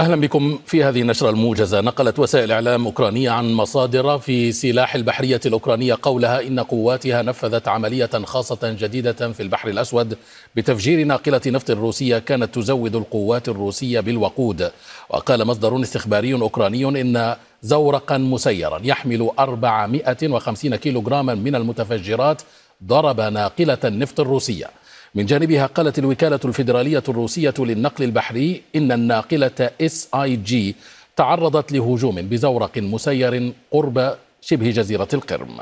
أهلا بكم في هذه النشرة الموجزة. نقلت وسائل إعلام أوكرانية عن مصادر في سلاح البحرية الأوكرانية قولها إن قواتها نفذت عملية خاصة جديدة في البحر الأسود بتفجير ناقلة نفط روسية كانت تزود القوات الروسية بالوقود. وقال مصدر استخباري أوكراني إن زورقا مسيرا يحمل 450 كيلوغراما من المتفجرات ضرب ناقلة النفط الروسية. من جانبها قالت الوكالة الفيدرالية الروسية للنقل البحري إن الناقلة إس آي جي تعرضت لهجوم بزورق مسير قرب شبه جزيرة القرم.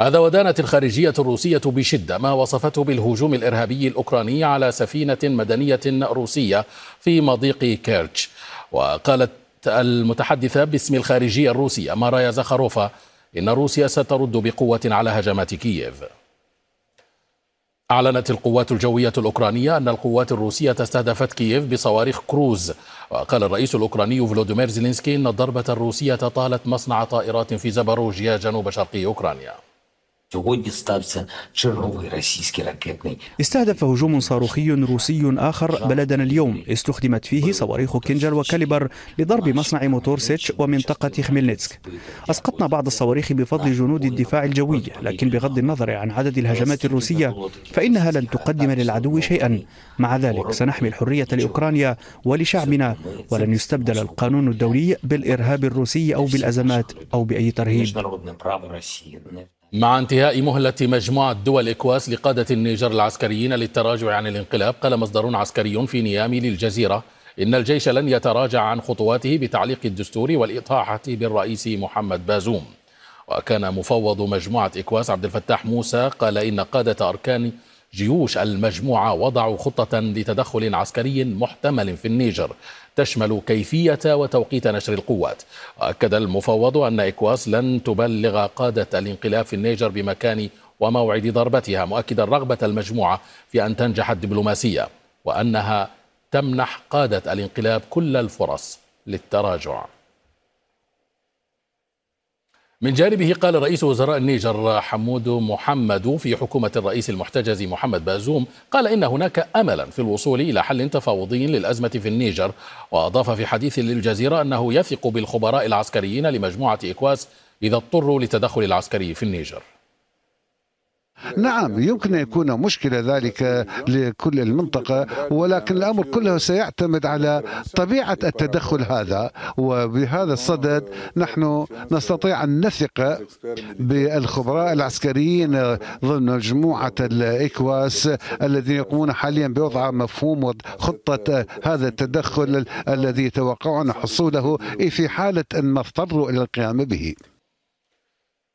هذا ودانت الخارجية الروسية بشدة ما وصفته بالهجوم الإرهابي الأوكراني على سفينة مدنية روسية في مضيق كيرتش. وقالت المتحدثة باسم الخارجية الروسية ماريا زاخاروفا إن روسيا سترد بقوة على هجمات كييف. أعلنت القوات الجوية الأوكرانية أن القوات الروسية استهدفت كييف بصواريخ كروز. وقال الرئيس الأوكراني فلوديمير زيلينسكي أن الضربة الروسية طالت مصنع طائرات في زاباروجيا جنوب شرقي أوكرانيا. Сьогодні стався черговий російський ракетний استهدف هجوم صاروخي روسي آخر بلدنا اليوم استخدمت فيه صواريخ كينجر وكاليبر لضرب مصنع موتورسيتش ومنطقة خميلنتسك أسقطنا بعض الصواريخ بفضل جنود الدفاع الجوي لكن بغض النظر عن عدد الهجمات الروسية فإنها لن تقدم للعدو شيئا مع ذلك سنحمي الحرية لأوكرانيا ولشعبنا ولن يستبدل القانون الدولي بالإرهاب الروسي أو بالأزمات أو بأي ترهيب مع انتهاء مهلة مجموعة دول إيكواس لقادة النيجر العسكريين للتراجع عن الانقلاب قال مصدر عسكري في نيامي للجزيرة إن الجيش لن يتراجع عن خطواته بتعليق الدستور والإطاحة بالرئيس محمد بازوم. وكان مفوض مجموعة إكواس عبد الفتاح موسى قال إن قادة أركان جيوش المجموعة وضعوا خطة لتدخل عسكري محتمل في النيجر تشمل كيفية وتوقيت نشر القوات. وأكد المفوض أن إكواس لن تبلغ قادة الانقلاب في النيجر بمكان وموعد ضربتها مؤكدا رغبة المجموعة في أن تنجح الدبلوماسية وأنها تمنح قادة الانقلاب كل الفرص للتراجع. من جانبه قال رئيس وزراء النيجر حمود محمد في حكومة الرئيس المحتجز محمد بازوم قال إن هناك أملا في الوصول إلى حل تفاوضي للأزمة في النيجر. وأضاف في حديث للجزيرة أنه يثق بالخبراء العسكريين لمجموعة إكواس إذا اضطروا للتدخل العسكري في النيجر. نعم يمكن أن يكون مشكلة ذلك لكل المنطقة ولكن الأمر كله سيعتمد على طبيعة التدخل هذا وبهذا الصدد نحن نستطيع أن نثق بالخبراء العسكريين ضمن مجموعة الإكواس الذين يقومون حاليا بوضع مفهوم وخطة هذا التدخل الذي يتوقعون حصوله في حالة أن اضطروا إلى القيام به.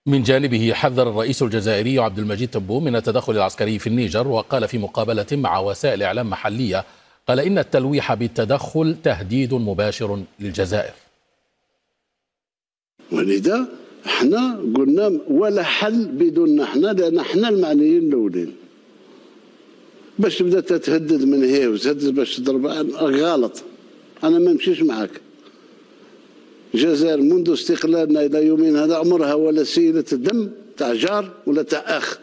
من جانبه حذر الرئيس الجزائري عبد المجيد تبون من التدخل العسكري في النيجر وقال في مقابلة مع وسائل إعلام محلية قال إن التلويح بالتدخل تهديد مباشر للجزائر. ولذا إحنا قلنا ولا حل بدون إحنا لأن إحنا المعنيين الأولين. باش تبدا تتهدد من هي وتهدد باش تضرب غلط. أنا ما نمشيش معاك. الجزائر منذ استقلالنا إلى يومنا هذا عمرها ولا سيلة دم تاع جار ولا تاع أخ.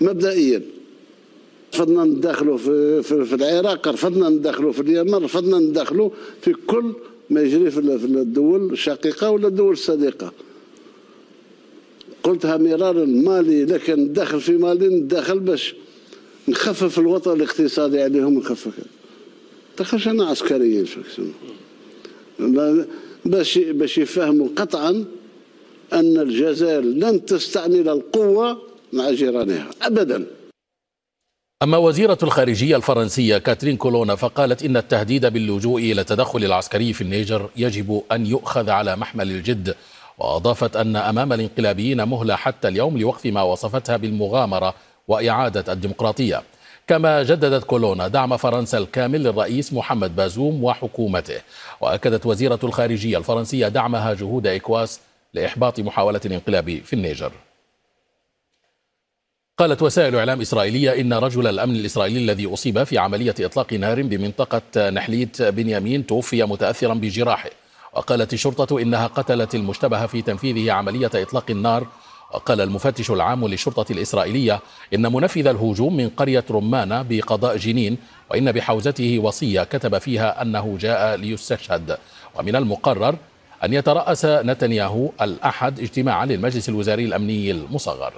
مبدئيا رفضنا ندخلوا في, في, في العراق رفضنا ندخلوا في اليمن رفضنا ندخلوا في كل ما يجري في الدول الشقيقة ولا الدول الصديقة. قلتها مرارا مالي لكن ندخل في مالي ندخل باش نخفف الوطن الاقتصادي عليهم نخفف دخلش أنا عسكريين شو باش باش يفهموا قطعا أن الجزائر لن تستعمل القوة مع جيرانها ابدا. أما وزيرة الخارجية الفرنسية كاترين كولونا فقالت إن التهديد باللجوء إلى التدخل العسكري في النيجر يجب أن يؤخذ على محمل الجد وأضافت أن أمام الانقلابيين مهلة حتى اليوم لوقف ما وصفتها بالمغامرة وإعادة الديمقراطية. كما جددت كولونا دعم فرنسا الكامل للرئيس محمد بازوم وحكومته. وأكدت وزيرة الخارجية الفرنسية دعمها جهود إكواس لإحباط محاولة الانقلاب في النيجر. قالت وسائل إعلام إسرائيلية إن رجل الأمن الإسرائيلي الذي أصيب في عملية إطلاق نار بمنطقة نحليت بنيامين توفي متأثرا بجراحه. وقالت الشرطة إنها قتلت المشتبه في تنفيذه عملية إطلاق النار وقال المفتش العام للشرطة الإسرائيلية إن منفذ الهجوم من قرية رمانة بقضاء جنين وإن بحوزته وصية كتب فيها أنه جاء ليستشهد. ومن المقرر أن يترأس نتنياهو الأحد اجتماعا للمجلس الوزاري الأمني المصغر.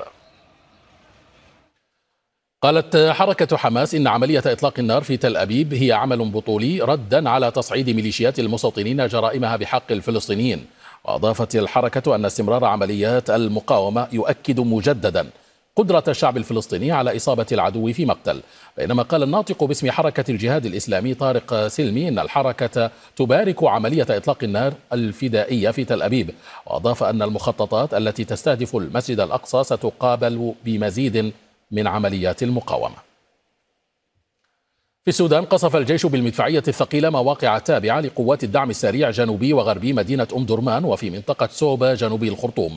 قالت حركة حماس إن عملية إطلاق النار في تل أبيب هي عمل بطولي ردا على تصعيد ميليشيات المستوطنين جرائمها بحق الفلسطينيين. وأضافت الحركة أن استمرار عمليات المقاومة يؤكد مجددا قدرة الشعب الفلسطيني على إصابة العدو في مقتل. بينما قال الناطق باسم حركة الجهاد الإسلامي طارق سلمي أن الحركة تبارك عملية إطلاق النار الفدائية في تل أبيب. وأضاف أن المخططات التي تستهدف المسجد الأقصى ستقابل بمزيد من عمليات المقاومة. في السودان قصف الجيش بالمدفعية الثقيلة مواقع تابعة لقوات الدعم السريع جنوبي وغربي مدينة أم درمان وفي منطقة سوبا جنوبي الخرطوم.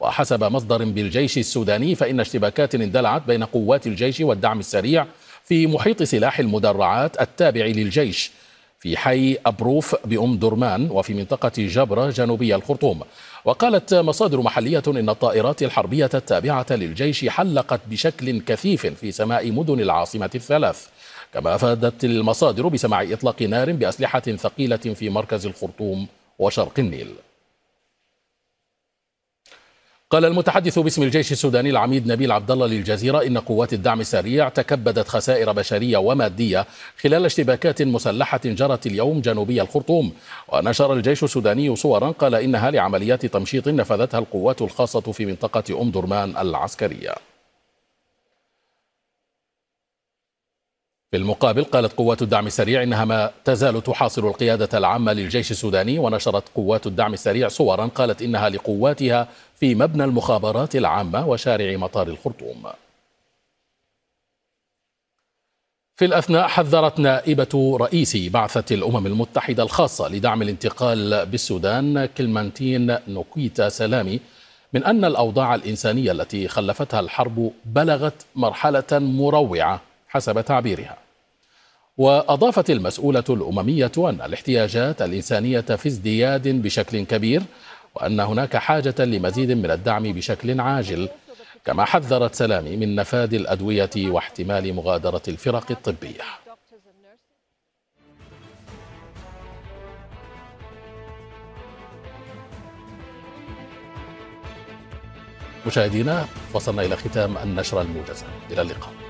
وحسب مصدر بالجيش السوداني فإن اشتباكات اندلعت بين قوات الجيش والدعم السريع في محيط سلاح المدرعات التابع للجيش في حي أبروف بأم درمان وفي منطقة جبرة جنوبي الخرطوم. وقالت مصادر محلية إن الطائرات الحربية التابعة للجيش حلقت بشكل كثيف في سماء مدن العاصمة الثلاث. كما أفادت المصادر بسماع إطلاق نار بأسلحة ثقيلة في مركز الخرطوم وشرق النيل. قال المتحدث باسم الجيش السوداني العميد نبيل عبد الله للجزيرة إن قوات الدعم السريع تكبدت خسائر بشرية ومادية خلال اشتباكات مسلحة جرت اليوم جنوبي الخرطوم. ونشر الجيش السوداني صورا قال إنها لعمليات تمشيط نفذتها القوات الخاصة في منطقة أم درمان العسكرية. في المقابل قالت قوات الدعم السريع إنها ما تزال تحاصر القيادة العامة للجيش السوداني ونشرت قوات الدعم السريع صورا قالت إنها لقواتها في مبنى المخابرات العامة وشارع مطار الخرطوم. في الأثناء حذرت نائبة رئيس بعثة الأمم المتحدة الخاصة لدعم الانتقال بالسودان كلمانتين نوكيتا سلامي من أن الأوضاع الإنسانية التي خلفتها الحرب بلغت مرحلة مروعة حسب تعبيرها وأضافت المسؤولة الأممية أن الاحتياجات الإنسانية في ازدياد بشكل كبير وأن هناك حاجة لمزيد من الدعم بشكل عاجل كما حذرت سلامي من نفاذ الأدوية واحتمال مغادرة الفرق الطبية. مشاهدينا وصلنا إلى ختام النشرة الموجزة إلى اللقاء.